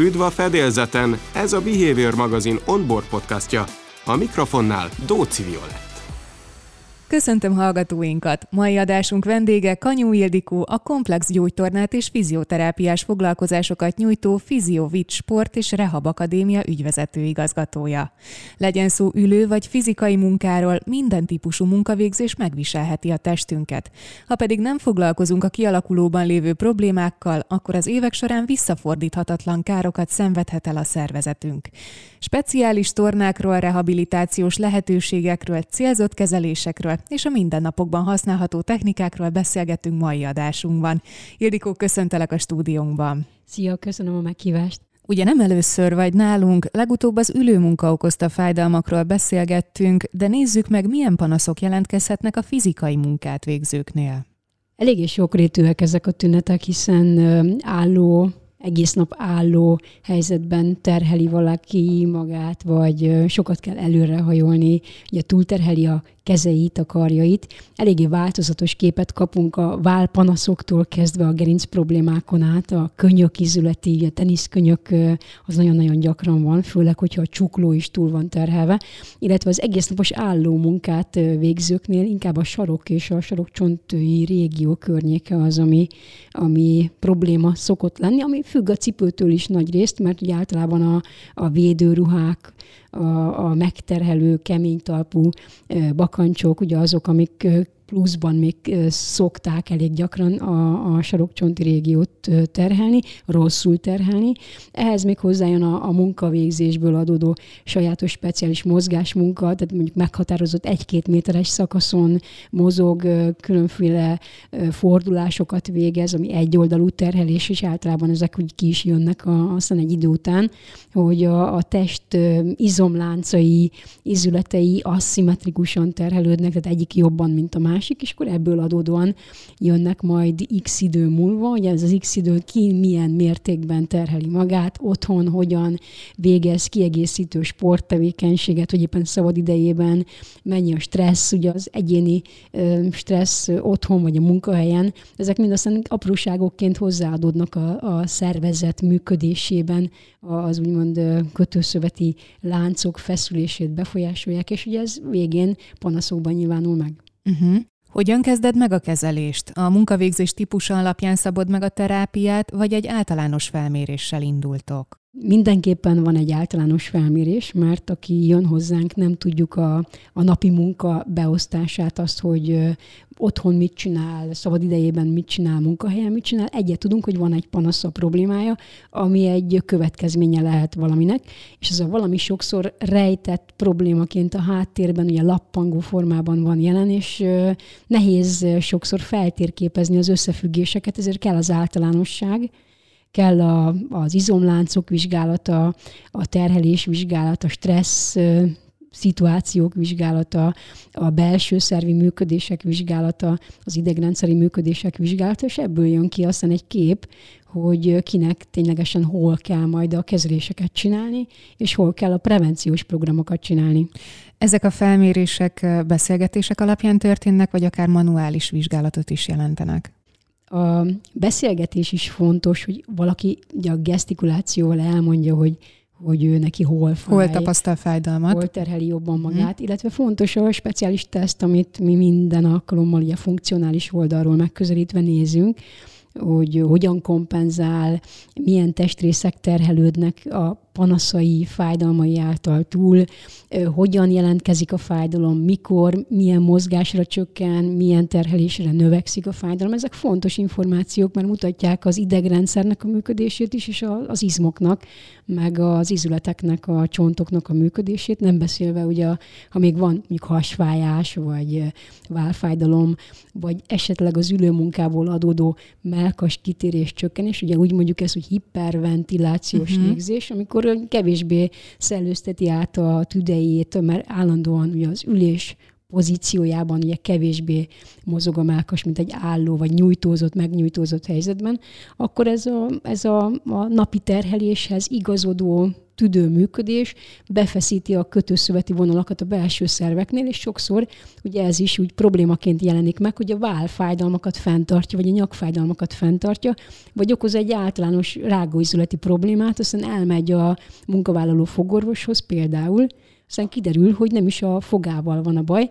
Üdv a fedélzeten, ez a Behavior magazin onboard podcastja. A mikrofonnál Dóci Violett. Köszöntöm hallgatóinkat! Mai adásunk vendége Kanyú Ildikó, a komplex gyógytornát és fizioterápiás foglalkozásokat nyújtó Fiziovic Sport és Rehab Akadémia ügyvezető igazgatója. Legyen szó ülő vagy fizikai munkáról, minden típusú munkavégzés megviselheti a testünket. Ha pedig nem foglalkozunk a kialakulóban lévő problémákkal, akkor az évek során visszafordíthatatlan károkat szenvedhet el a szervezetünk. Speciális tornákról, rehabilitációs lehetőségekről, célzott kezelésekről és a mindennapokban használható technikákról beszélgetünk mai adásunkban. Ildikó, köszöntelek a stúdiónkban. Szia, köszönöm a meghívást. Ugye nem először vagy nálunk, legutóbb az ülőmunka okozta fájdalmakról beszélgettünk, de nézzük meg, milyen panaszok jelentkezhetnek a fizikai munkát végzőknél. Eléggé sokrétűek ezek a tünetek, hiszen álló egész nap álló helyzetben terheli valaki magát, vagy sokat kell előrehajolni, ugye túlterheli a kezeit, a karjait. Eléggé változatos képet kapunk a válpanaszoktól kezdve a gerinc problémákon át, a könyök izületi, a teniszkönyök az nagyon-nagyon gyakran van, főleg, hogyha a csukló is túl van terhelve, illetve az egész napos álló munkát végzőknél inkább a sarok és a sarokcsontői régió környéke az, ami, ami probléma szokott lenni, ami függ a cipőtől is nagy részt, mert ugye általában a, a védőruhák, a, a megterhelő, kemény talpú bakancsok, ugye azok, amik pluszban még szokták elég gyakran a, a sarokcsonti régiót terhelni, rosszul terhelni. Ehhez még hozzájön a, a munkavégzésből adódó sajátos speciális mozgásmunka, tehát mondjuk meghatározott egy-két méteres szakaszon mozog, különféle fordulásokat végez, ami egyoldalú terhelés, és általában ezek úgy ki is jönnek a, aztán egy idő után, hogy a, a test izomláncai, izületei aszimmetrikusan terhelődnek, tehát egyik jobban, mint a másik másik, és akkor ebből adódóan jönnek majd x idő múlva, hogy ez az x idő ki milyen mértékben terheli magát, otthon hogyan végez kiegészítő sporttevékenységet, hogy éppen szabad idejében mennyi a stressz, ugye az egyéni stressz otthon vagy a munkahelyen, ezek mind aztán apróságokként hozzáadódnak a, a szervezet működésében, az úgymond kötőszöveti láncok feszülését befolyásolják, és ugye ez végén panaszokban nyilvánul meg. Uh-huh. Hogyan kezded meg a kezelést? A munkavégzés típusa alapján szabod meg a terápiát, vagy egy általános felméréssel indultok? Mindenképpen van egy általános felmérés, mert aki jön hozzánk, nem tudjuk a, a napi munka beosztását, azt, hogy otthon mit csinál, szabad idejében mit csinál, munkahelyen mit csinál. Egyet tudunk, hogy van egy panasza problémája, ami egy következménye lehet valaminek, és ez a valami sokszor rejtett problémaként a háttérben, ugye lappangó formában van jelen, és nehéz sokszor feltérképezni az összefüggéseket, ezért kell az általánosság, kell a, az izomláncok vizsgálata, a terhelés vizsgálata, stressz szituációk vizsgálata, a belső szervi működések vizsgálata, az idegrendszeri működések vizsgálata, és ebből jön ki aztán egy kép, hogy kinek ténylegesen hol kell majd a kezeléseket csinálni, és hol kell a prevenciós programokat csinálni. Ezek a felmérések beszélgetések alapján történnek, vagy akár manuális vizsgálatot is jelentenek? A beszélgetés is fontos, hogy valaki ugye a gesztikulációval elmondja, hogy hogy ő neki hol fáj, hol tapasztal fájdalmat, hol terheli jobban mhm. magát, hmm. illetve fontos a speciális teszt, amit mi minden alkalommal ugye funkcionális oldalról megközelítve nézünk, hogy hogyan kompenzál, milyen testrészek terhelődnek a panaszai, fájdalmai által túl, hogyan jelentkezik a fájdalom, mikor, milyen mozgásra csökken, milyen terhelésre növekszik a fájdalom. Ezek fontos információk, mert mutatják az idegrendszernek a működését is, és az izmoknak, meg az izületeknek, a csontoknak a működését, nem beszélve ugye, ha még van mondjuk hasfájás, vagy válfájdalom, vagy esetleg az ülőmunkából adódó melkas kitérés csökkenés, ugye úgy mondjuk ezt, hogy hiperventilációs uh-huh. légzés, amikor kevésbé szellőzteti át a tüdejét, mert állandóan ugye az ülés pozíciójában ugye kevésbé mozog a melkas, mint egy álló, vagy nyújtózott, megnyújtózott helyzetben, akkor ez a, ez a, a napi terheléshez igazodó tüdő működés befeszíti a kötőszöveti vonalakat a belső szerveknél, és sokszor ugye ez is úgy problémaként jelenik meg, hogy a válfájdalmakat fenntartja, vagy a nyakfájdalmakat fenntartja, vagy okoz egy általános rágóizületi problémát, aztán elmegy a munkavállaló fogorvoshoz például, aztán kiderül, hogy nem is a fogával van a baj,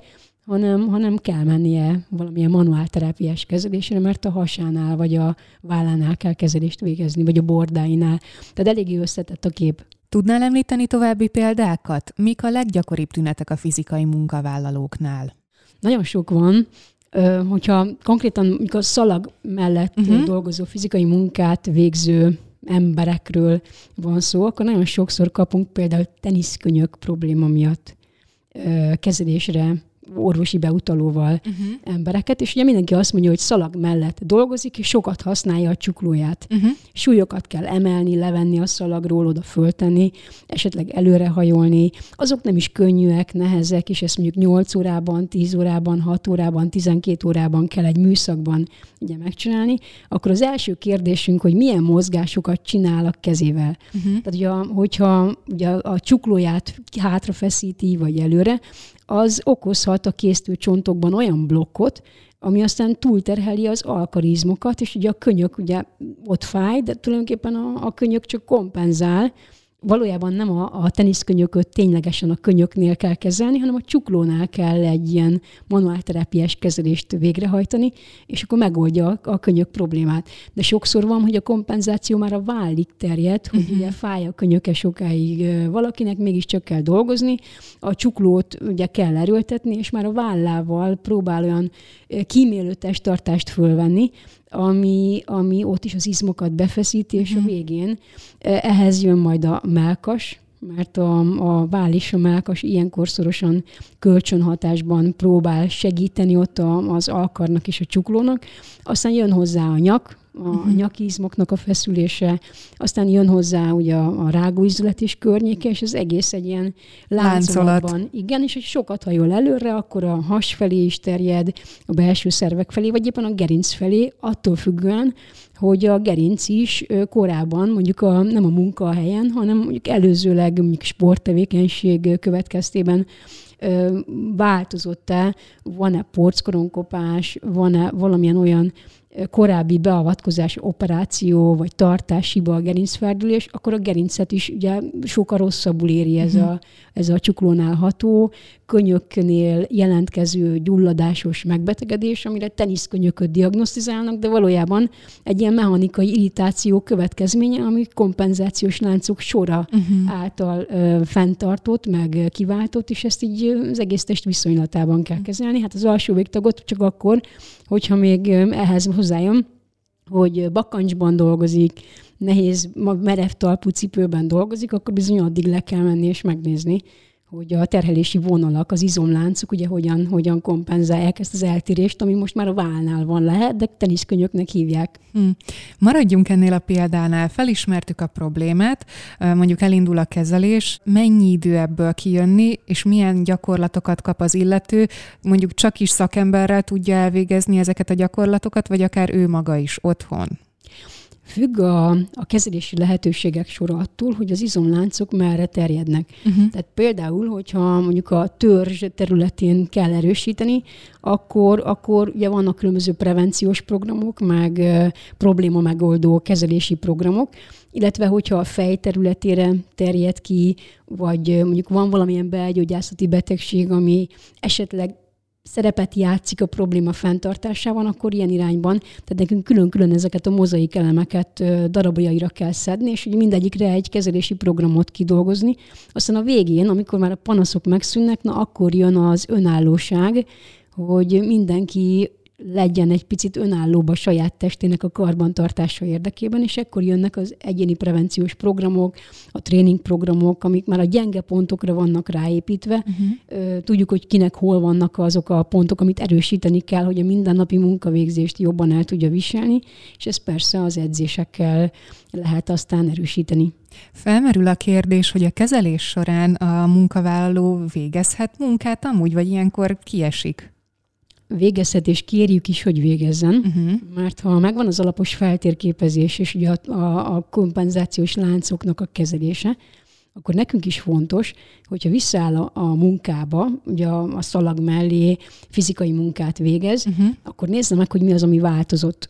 hanem, hanem kell mennie valamilyen manuálterápiás kezelésre, mert a hasánál vagy a vállánál kell kezelést végezni, vagy a bordáinál. Tehát eléggé összetett a kép. Tudnál említeni további példákat? Mik a leggyakoribb tünetek a fizikai munkavállalóknál? Nagyon sok van. Hogyha konkrétan a szalag mellett uh-huh. dolgozó fizikai munkát végző emberekről van szó, akkor nagyon sokszor kapunk például teniszkönyök probléma miatt kezelésre orvosi beutalóval uh-huh. embereket, és ugye mindenki azt mondja, hogy szalag mellett dolgozik, és sokat használja a csuklóját. Uh-huh. Súlyokat kell emelni, levenni a szalagról, oda föltenni, esetleg előrehajolni. Azok nem is könnyűek, nehezek, és ezt mondjuk 8 órában, 10 órában, 6 órában, 12 órában kell egy műszakban ugye megcsinálni, akkor az első kérdésünk, hogy milyen mozgásokat csinál a kezével. Uh-huh. Tehát, ugye, hogyha ugye a csuklóját hátrafeszíti, vagy előre, az okozhat a késztő csontokban olyan blokkot, ami aztán túlterheli az alkarizmokat, és ugye a könyök ugye ott fáj, de tulajdonképpen a, a könyök csak kompenzál, valójában nem a, a teniszkönyököt ténylegesen a könyöknél kell kezelni, hanem a csuklónál kell egy ilyen manuálterápiás kezelést végrehajtani, és akkor megoldja a, könyök problémát. De sokszor van, hogy a kompenzáció már a vállig terjed, hogy uh-huh. ugye fáj a könyöke sokáig valakinek, mégiscsak kell dolgozni, a csuklót ugye kell erőltetni, és már a vállával próbál olyan kímélő testtartást fölvenni, ami, ami ott is az izmokat befeszíti, és uh-huh. a mhm. végén ehhez jön majd a melkas, mert a, a váll és a melkas ilyenkor szorosan kölcsönhatásban próbál segíteni ott a, az alkarnak és a csuklónak. Aztán jön hozzá a nyak, a uh-huh. nyakizmoknak a feszülése, aztán jön hozzá ugye a, a rágóizület is környéke, és az egész egy ilyen láncolatban. Láncolat. Igen, és hogy sokat hajol előre, akkor a has felé is terjed, a belső szervek felé, vagy éppen a gerinc felé, attól függően, hogy a gerinc is korábban, mondjuk a, nem a munkahelyen, hanem mondjuk előzőleg mondjuk sporttevékenység következtében változott-e, van-e porckoronkopás, van-e valamilyen olyan korábbi beavatkozás, operáció vagy tartásiba a gerincferdülés, akkor a gerincet is ugye sokkal rosszabbul éri ez uh-huh. a, ez a csuklónál ható, könyöknél jelentkező gyulladásos megbetegedés, amire teniszkönyököt diagnosztizálnak, de valójában egy ilyen mechanikai irritáció következménye, ami kompenzációs láncok sora uh-huh. által ö, fenntartott, meg kiváltott, és ezt így az egész test viszonylatában kell kezelni. Hát az alsó végtagot csak akkor, hogyha még ehhez hozzájön, hogy bakancsban dolgozik, nehéz, merev talpú cipőben dolgozik, akkor bizony addig le kell menni és megnézni, hogy a terhelési vonalak, az izomláncok ugye hogyan, hogyan kompenzálják ezt az eltérést, ami most már a válnál van lehet, de teniszkönyöknek hívják. Hmm. Maradjunk ennél a példánál. Felismertük a problémát, mondjuk elindul a kezelés, mennyi idő ebből kijönni, és milyen gyakorlatokat kap az illető, mondjuk csak is szakemberrel tudja elvégezni ezeket a gyakorlatokat, vagy akár ő maga is otthon? Függ a, a kezelési lehetőségek sora attól, hogy az izomláncok merre terjednek. Uh-huh. Tehát például, hogyha mondjuk a törzs területén kell erősíteni, akkor, akkor ugye vannak különböző prevenciós programok, meg e, probléma megoldó kezelési programok, illetve hogyha a fej területére terjed ki, vagy mondjuk van valamilyen belgyógyászati betegség, ami esetleg szerepet játszik a probléma fenntartásában, akkor ilyen irányban, tehát nekünk külön-külön ezeket a mozaik elemeket darabjaira kell szedni, és ugye mindegyikre egy kezelési programot kidolgozni. Aztán a végén, amikor már a panaszok megszűnnek, na akkor jön az önállóság, hogy mindenki legyen egy picit önállóbb a saját testének a karbantartása érdekében, és ekkor jönnek az egyéni prevenciós programok, a tréningprogramok, amik már a gyenge pontokra vannak ráépítve. Uh-huh. Tudjuk, hogy kinek hol vannak azok a pontok, amit erősíteni kell, hogy a mindennapi munkavégzést jobban el tudja viselni, és ez persze az edzésekkel lehet aztán erősíteni. Felmerül a kérdés, hogy a kezelés során a munkavállaló végezhet munkát amúgy, vagy ilyenkor kiesik? Végezhet, és kérjük is, hogy végezzen, uh-huh. mert ha megvan az alapos feltérképezés és ugye a, a, a kompenzációs láncoknak a kezelése, akkor nekünk is fontos, hogyha visszaáll a, a munkába, ugye a, a szalag mellé fizikai munkát végez, uh-huh. akkor nézze meg, hogy mi az, ami változott.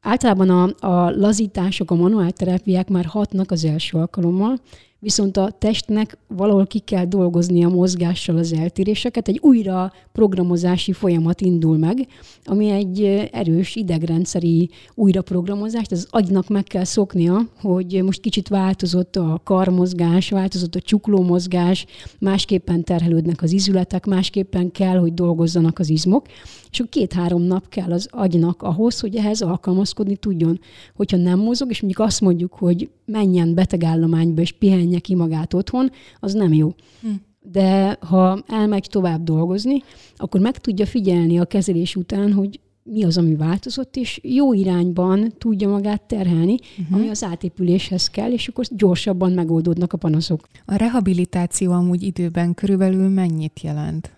Általában a, a lazítások, a manuálterápiák már hatnak az első alkalommal, viszont a testnek valahol ki kell dolgozni a mozgással az eltéréseket, egy újra programozási folyamat indul meg, ami egy erős idegrendszeri újraprogramozást, az agynak meg kell szoknia, hogy most kicsit változott a karmozgás, változott a csuklómozgás, másképpen terhelődnek az izületek, másképpen kell, hogy dolgozzanak az izmok, és két-három nap kell az agynak ahhoz, hogy ehhez alkalmazkodni tudjon. Hogyha nem mozog, és mondjuk azt mondjuk, hogy menjen betegállományba és pihenje ki magát otthon, az nem jó. Hm. De ha elmegy tovább dolgozni, akkor meg tudja figyelni a kezelés után, hogy mi az, ami változott, és jó irányban tudja magát terhelni, uh-huh. ami az átépüléshez kell, és akkor gyorsabban megoldódnak a panaszok. A rehabilitáció amúgy időben körülbelül mennyit jelent?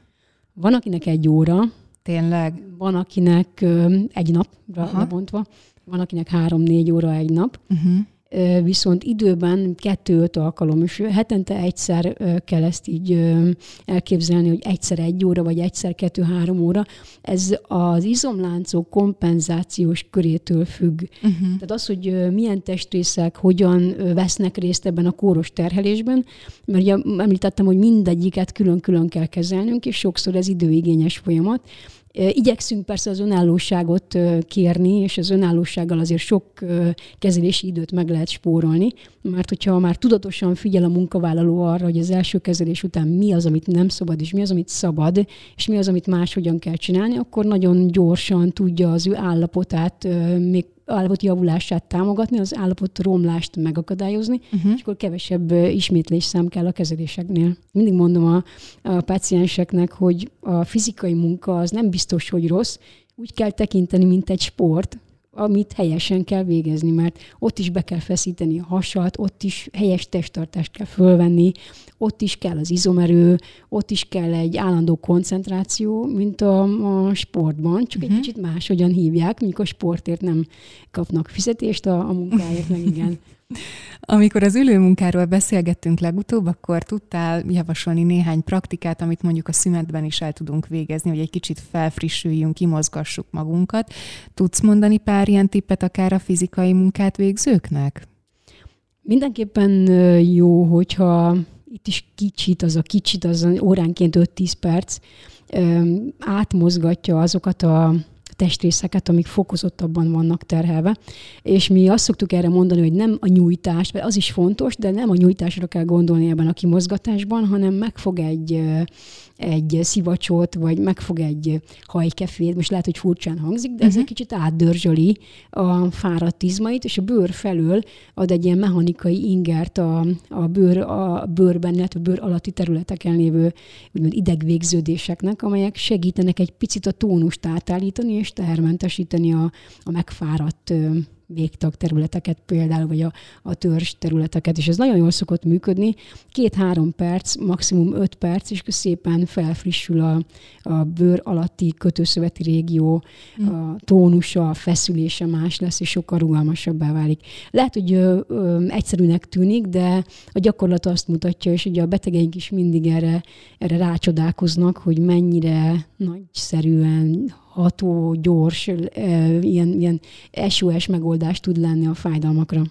Van, akinek egy óra. Tényleg? Van, akinek ö, egy napra Aha. lebontva. Van, akinek három-négy óra egy nap. Uh-huh viszont időben kettő-öt alkalom, és hetente egyszer kell ezt így elképzelni, hogy egyszer egy óra, vagy egyszer kettő-három óra. Ez az izomláncok kompenzációs körétől függ. Uh-huh. Tehát az, hogy milyen testrészek hogyan vesznek részt ebben a kóros terhelésben, mert ugye említettem, hogy mindegyiket külön-külön kell kezelnünk, és sokszor ez időigényes folyamat, Igyekszünk persze az önállóságot kérni, és az önállósággal azért sok kezelési időt meg lehet spórolni, mert hogyha már tudatosan figyel a munkavállaló arra, hogy az első kezelés után mi az, amit nem szabad, és mi az, amit szabad, és mi az, amit máshogyan kell csinálni, akkor nagyon gyorsan tudja az ő állapotát még állapot javulását támogatni, az állapot romlást megakadályozni, uh-huh. és akkor kevesebb ismétlés szám kell a kezeléseknél. Mindig mondom a, a pacienseknek, hogy a fizikai munka az nem biztos, hogy rossz, úgy kell tekinteni, mint egy sport, amit helyesen kell végezni, mert ott is be kell feszíteni a hasat, ott is helyes testtartást kell fölvenni, ott is kell az izomerő, ott is kell egy állandó koncentráció, mint a, a sportban, csak uh-huh. egy mhm. kicsit máshogyan hívják, mondjuk a sportért nem kapnak fizetést a, a munkáért, meg igen. Amikor az ülőmunkáról beszélgettünk legutóbb, akkor tudtál javasolni néhány praktikát, amit mondjuk a szünetben is el tudunk végezni, hogy egy kicsit felfrissüljünk, kimozgassuk magunkat. Tudsz mondani pár ilyen tippet akár a fizikai munkát végzőknek? Mindenképpen jó, hogyha itt is kicsit, az a kicsit, az óránként 5-10 perc átmozgatja azokat a testrészeket, amik fokozottabban vannak terhelve. És mi azt szoktuk erre mondani, hogy nem a nyújtás, mert az is fontos, de nem a nyújtásra kell gondolni ebben a kimozgatásban, hanem megfog egy egy szivacsot, vagy megfog egy hajkefét, most lehet, hogy furcsán hangzik, de uh-huh. ez egy kicsit átdörzsöli a fáradt izmait, és a bőr felől ad egy ilyen mechanikai ingert a, a, bőr, a bőrben, illetve a bőr alatti területeken lévő úgymond idegvégződéseknek, amelyek segítenek egy picit a tónust átállítani, és tehermentesíteni a, a megfáradt végtag területeket például, vagy a, a törzs területeket, és ez nagyon jól szokott működni. Két-három perc, maximum öt perc, és szépen felfrissül a, a bőr alatti kötőszöveti régió, mm. a tónusa, a feszülése más lesz, és sokkal rugalmasabbá válik. Lehet, hogy ö, ö, egyszerűnek tűnik, de a gyakorlat azt mutatja, és ugye a betegeink is mindig erre, erre rácsodálkoznak, hogy mennyire nagyszerűen ható, gyors, ilyen, ilyen SOS megoldás tud lenni a fájdalmakra.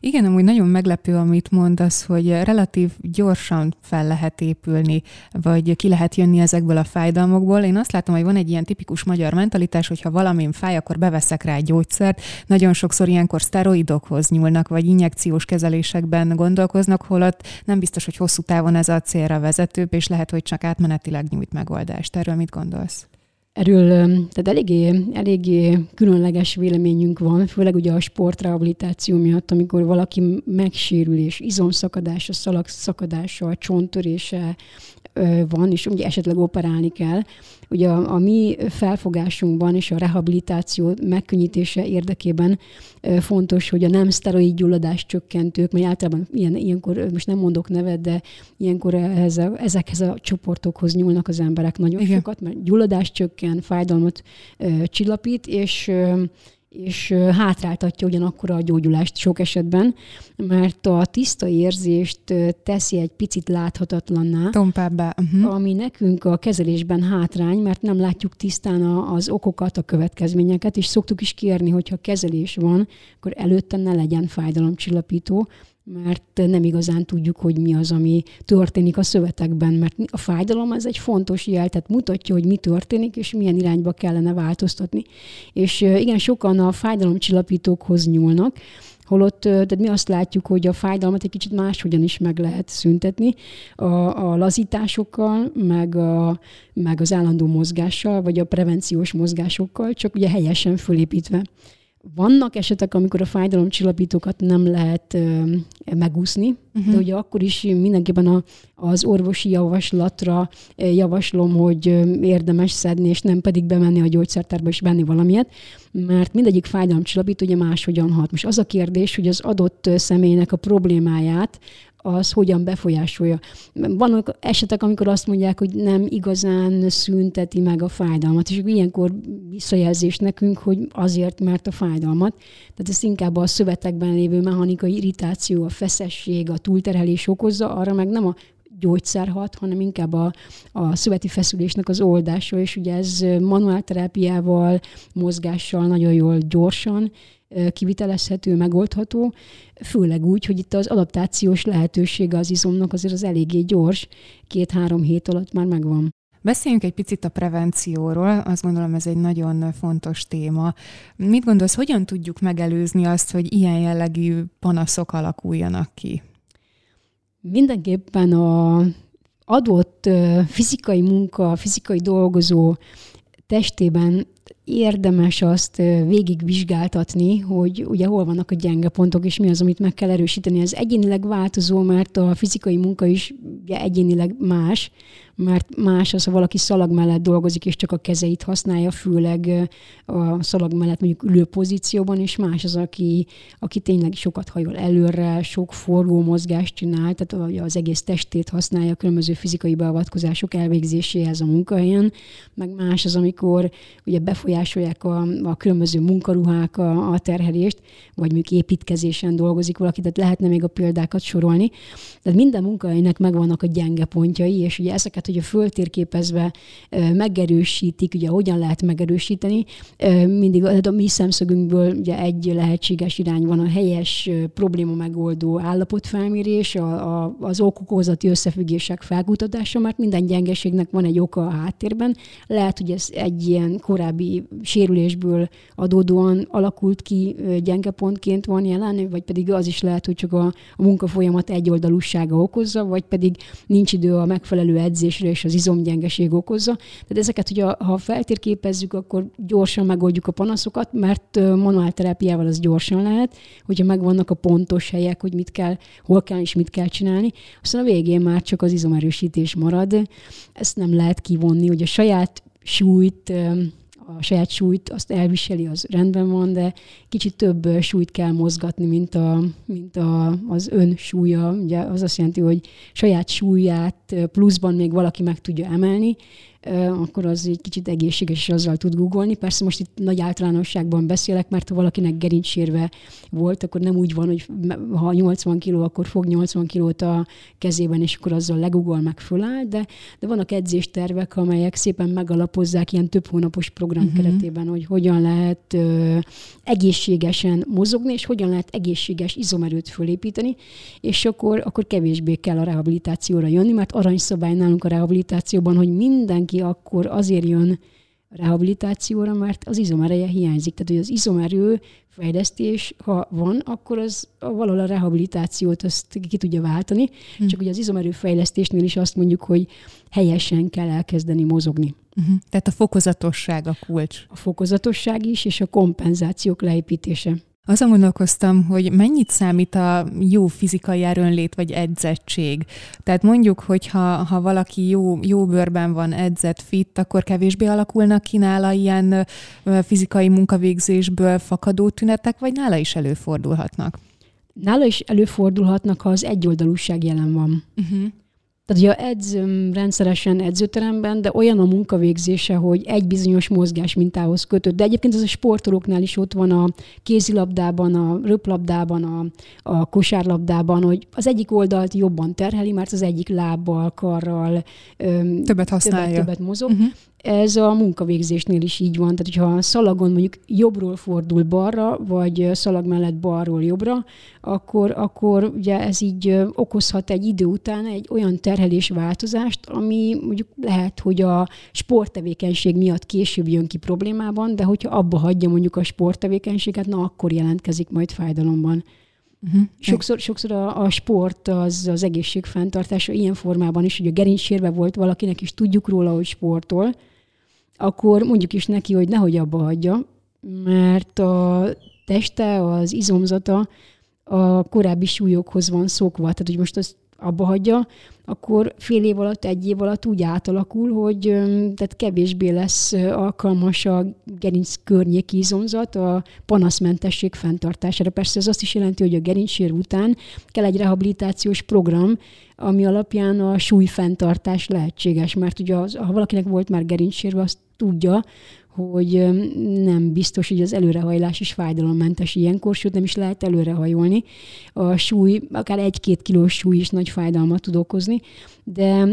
Igen, amúgy nagyon meglepő, amit mondasz, hogy relatív gyorsan fel lehet épülni, vagy ki lehet jönni ezekből a fájdalmokból. Én azt látom, hogy van egy ilyen tipikus magyar mentalitás, hogy ha valamin fáj, akkor beveszek rá egy gyógyszert. Nagyon sokszor ilyenkor szteroidokhoz nyúlnak, vagy injekciós kezelésekben gondolkoznak, holott nem biztos, hogy hosszú távon ez a célra vezetőbb, és lehet, hogy csak átmenetileg nyújt megoldást. Erről mit gondolsz? Erről tehát eléggé, eléggé különleges véleményünk van, főleg ugye a sportrehabilitáció miatt, amikor valaki megsérül és izomszakadása, szalagszakadása, csonttörése van, és ugye esetleg operálni kell. Ugye a, a mi felfogásunkban és a rehabilitáció megkönnyítése érdekében fontos, hogy a nem szteroid gyulladás csökkentők, mert általában ilyen, ilyenkor, most nem mondok nevet, de ilyenkor ehhez a, ezekhez a csoportokhoz nyúlnak az emberek nagyon Igen. sokat, mert gyulladás csökken, fájdalmat csillapít, és és hátráltatja ugyanakkor a gyógyulást sok esetben, mert a tiszta érzést teszi egy picit láthatatlanná. Tompábbá. Uh-huh. Ami nekünk a kezelésben hátrány, mert nem látjuk tisztán az okokat, a következményeket, és szoktuk is kérni, hogyha kezelés van, akkor előtte ne legyen fájdalomcsillapító, mert nem igazán tudjuk, hogy mi az, ami történik a szövetekben, mert a fájdalom ez egy fontos jel, tehát mutatja, hogy mi történik, és milyen irányba kellene változtatni. És igen, sokan a fájdalomcsillapítókhoz nyúlnak, Holott tehát mi azt látjuk, hogy a fájdalmat egy kicsit máshogyan is meg lehet szüntetni, a, a lazításokkal, meg, a, meg az állandó mozgással, vagy a prevenciós mozgásokkal, csak ugye helyesen fölépítve. Vannak esetek, amikor a fájdalomcsillapítókat nem lehet ö, megúszni, uh-huh. de ugye akkor is mindenképpen a, az orvosi javaslatra javaslom, hogy érdemes szedni, és nem pedig bemenni a gyógyszertárba és venni valamilyet, mert mindegyik fájdalomcsillapító ugye máshogyan hat. Most az a kérdés, hogy az adott személynek a problémáját az hogyan befolyásolja. Vannak esetek, amikor azt mondják, hogy nem igazán szünteti meg a fájdalmat, és ilyenkor visszajelzés nekünk, hogy azért, mert a fájdalmat. Tehát ez inkább a szövetekben lévő mechanikai irritáció, a feszesség, a túlterhelés okozza, arra meg nem a gyógyszer hat, hanem inkább a, a szöveti feszülésnek az oldása, és ugye ez manuálterápiával, mozgással nagyon jól gyorsan kivitelezhető, megoldható, főleg úgy, hogy itt az adaptációs lehetősége az izomnak azért az eléggé gyors, két-három hét alatt már megvan. Beszéljünk egy picit a prevencióról, azt gondolom ez egy nagyon fontos téma. Mit gondolsz, hogyan tudjuk megelőzni azt, hogy ilyen jellegű panaszok alakuljanak ki? Mindenképpen a adott fizikai munka, fizikai dolgozó testében érdemes azt végigvizsgáltatni, hogy ugye hol vannak a gyenge pontok, és mi az, amit meg kell erősíteni. Ez egyénileg változó, mert a fizikai munka is ugye egyénileg más, mert más az, ha valaki szalag mellett dolgozik, és csak a kezeit használja, főleg a szalag mellett mondjuk ülő pozícióban, és más az, aki, aki tényleg sokat hajol előre, sok forgó mozgást csinál, tehát az egész testét használja a különböző fizikai beavatkozások elvégzéséhez a munkahelyen, meg más az, amikor ugye befolyásolják a, a különböző munkaruhák a, a terhelést, vagy mondjuk építkezésen dolgozik valaki, tehát lehetne még a példákat sorolni. Tehát minden munkahelynek megvannak a gyenge pontjai, és ugye ezeket ugye föltérképezve megerősítik, ugye hogyan lehet megerősíteni. Mindig a mi szemszögünkből ugye egy lehetséges irány van a helyes probléma megoldó állapotfelmérés, a, a, az okokozati összefüggések felkutatása, mert minden gyengeségnek van egy oka a háttérben. Lehet, hogy ez egy ilyen korábbi sérülésből adódóan alakult ki gyenge pontként van jelen, vagy pedig az is lehet, hogy csak a, a munkafolyamat egyoldalúsága okozza, vagy pedig nincs idő a megfelelő edzés sérülésre és az izomgyengeség okozza. Tehát ezeket, hogy ha feltérképezzük, akkor gyorsan megoldjuk a panaszokat, mert manuálterápiával az gyorsan lehet, hogyha megvannak a pontos helyek, hogy mit kell, hol kell és mit kell csinálni. Aztán a végén már csak az izomerősítés marad. Ezt nem lehet kivonni, hogy a saját súlyt a saját súlyt azt elviseli, az rendben van, de kicsit több súlyt kell mozgatni, mint, a, mint a, az ön súlya. Ugye az azt jelenti, hogy saját súlyát pluszban még valaki meg tudja emelni, akkor az egy kicsit egészséges, és azzal tud googolni. Persze most itt nagy általánosságban beszélek, mert ha valakinek gerincsérve volt, akkor nem úgy van, hogy ha 80 kiló, akkor fog 80 kilót a kezében, és akkor azzal legugol, meg föláll, de, de vannak edzéstervek, amelyek szépen megalapozzák ilyen több hónapos program uh-huh. keretében, hogy hogyan lehet ö, egészségesen mozogni, és hogyan lehet egészséges izomerőt fölépíteni, és akkor, akkor kevésbé kell a rehabilitációra jönni, mert aranyszabály nálunk a rehabilitációban, hogy mindenki akkor azért jön rehabilitációra, mert az izomereje hiányzik. Tehát, hogy az izomerő fejlesztés, ha van, akkor az valahol a rehabilitációt azt ki tudja váltani, hm. csak ugye az izomerő fejlesztésnél is azt mondjuk, hogy helyesen kell elkezdeni mozogni. Uh-huh. Tehát a fokozatosság a kulcs. A fokozatosság is, és a kompenzációk leépítése. Azon gondolkoztam, hogy mennyit számít a jó fizikai erőnlét vagy edzettség. Tehát mondjuk, hogy ha, ha valaki jó, jó bőrben van edzett, fit, akkor kevésbé alakulnak ki nála ilyen fizikai munkavégzésből fakadó tünetek, vagy nála is előfordulhatnak? Nála is előfordulhatnak, ha az egyoldalúság jelen van. Uh-huh. Tehát, hogyha edz rendszeresen edzőteremben, de olyan a munkavégzése, hogy egy bizonyos mozgás mintához kötött. De egyébként ez a sportolóknál is ott van a kézilabdában, a röplabdában, a, a kosárlabdában, hogy az egyik oldalt jobban terheli, mert az egyik lábbal, karral többet használja. Többet, többet mozog. Uh-huh. Ez a munkavégzésnél is így van. Tehát, hogyha a szalagon mondjuk jobbról fordul balra, vagy szalag mellett balról jobbra, akkor, akkor ugye ez így okozhat egy idő után egy olyan terhelés változást, ami mondjuk lehet, hogy a sporttevékenység miatt később jön ki problémában, de hogyha abba hagyja mondjuk a sporttevékenységet, na akkor jelentkezik majd fájdalomban. Uh-huh. Sokszor, sokszor a, a sport az az egészségfenntartása ilyen formában is, hogy a gerincsérve volt valakinek, és tudjuk róla, hogy sportol, akkor mondjuk is neki, hogy nehogy abba hagyja, mert a teste, az izomzata a korábbi súlyokhoz van szokva. Tehát, hogy most azt abba hagyja, akkor fél év alatt, egy év alatt úgy átalakul, hogy tehát kevésbé lesz alkalmas a gerinc környéki izomzat a panaszmentesség fenntartására. Persze ez azt is jelenti, hogy a gerincsér után kell egy rehabilitációs program, ami alapján a súlyfenntartás lehetséges, mert ugye az, ha valakinek volt már gerincsérve, azt tudja, hogy nem biztos, hogy az előrehajlás is fájdalommentes ilyenkor, sőt nem is lehet előrehajolni. A súly, akár egy-két kilós súly is nagy fájdalmat tud okozni, de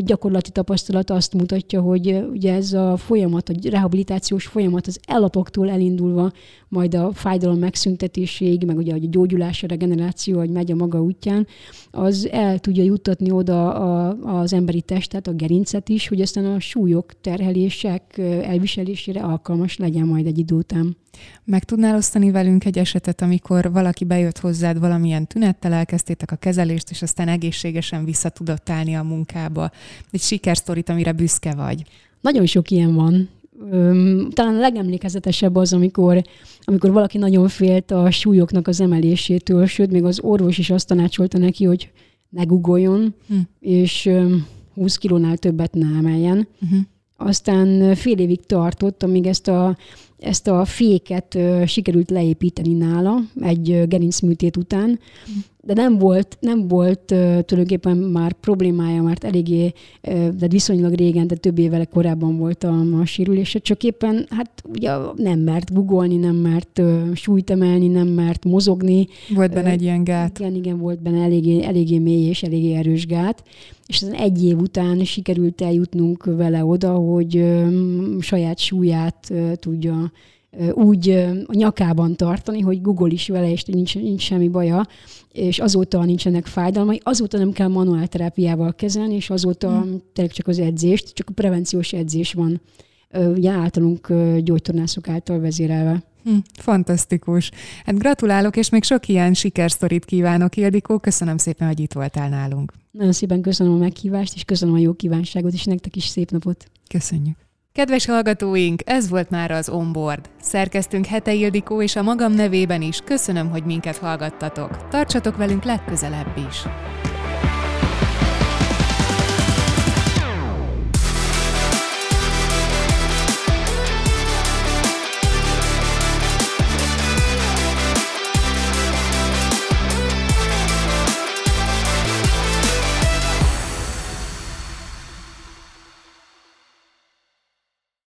gyakorlati tapasztalat azt mutatja, hogy ugye ez a folyamat, a rehabilitációs folyamat az elapoktól elindulva, majd a fájdalom megszüntetéséig, meg ugye a gyógyulás, a regeneráció, hogy megy a maga útján, az el tudja juttatni oda a, az emberi testet, a gerincet is, hogy aztán a súlyok, terhelések elviselésére alkalmas legyen majd egy idő után. Meg tudnál osztani velünk egy esetet, amikor valaki bejött hozzád valamilyen tünettel, elkezdtétek a kezelést, és aztán egészségesen vissza tudott állni a munkába? Egy sikersztorit, amire büszke vagy. Nagyon sok ilyen van. Talán a legemlékezetesebb az, amikor, amikor valaki nagyon félt a súlyoknak az emelésétől, sőt, még az orvos is azt tanácsolta neki, hogy ne guggoljon, hm. és öm, 20 kilónál többet ne emeljen. Uh-huh. Aztán fél évig tartott, amíg ezt a ezt a féket ö, sikerült leépíteni nála egy gerincműtét után, de nem volt, nem volt tulajdonképpen már problémája, mert eléggé, de viszonylag régen, de több évvel korábban volt a, a sérülése, csak éppen hát ugye nem mert googolni, nem mert súlyt emelni, nem mert mozogni. Volt benne egy ilyen gát. Igen, igen, volt benne eléggé, eléggé mély és eléggé erős gát, és az egy év után sikerült eljutnunk vele oda, hogy saját súlyát tudja úgy a nyakában tartani, hogy Google is vele, és nincs, nincs semmi baja, és azóta nincsenek fájdalmai, azóta nem kell manuál terápiával kezelni, és azóta hmm. tényleg csak az edzést, csak a prevenciós edzés van, ugye általunk gyógytornászok által vezérelve. Hm, fantasztikus. Hát gratulálok, és még sok ilyen sikersztorit kívánok, Ildikó. Köszönöm szépen, hogy itt voltál nálunk. Nagyon szépen köszönöm a meghívást, és köszönöm a jó kívánságot, és nektek is szép napot. Köszönjük. Kedves hallgatóink, ez volt már az Onboard. Szerkeztünk Hete Ildikó és a magam nevében is köszönöm, hogy minket hallgattatok. Tartsatok velünk legközelebb is!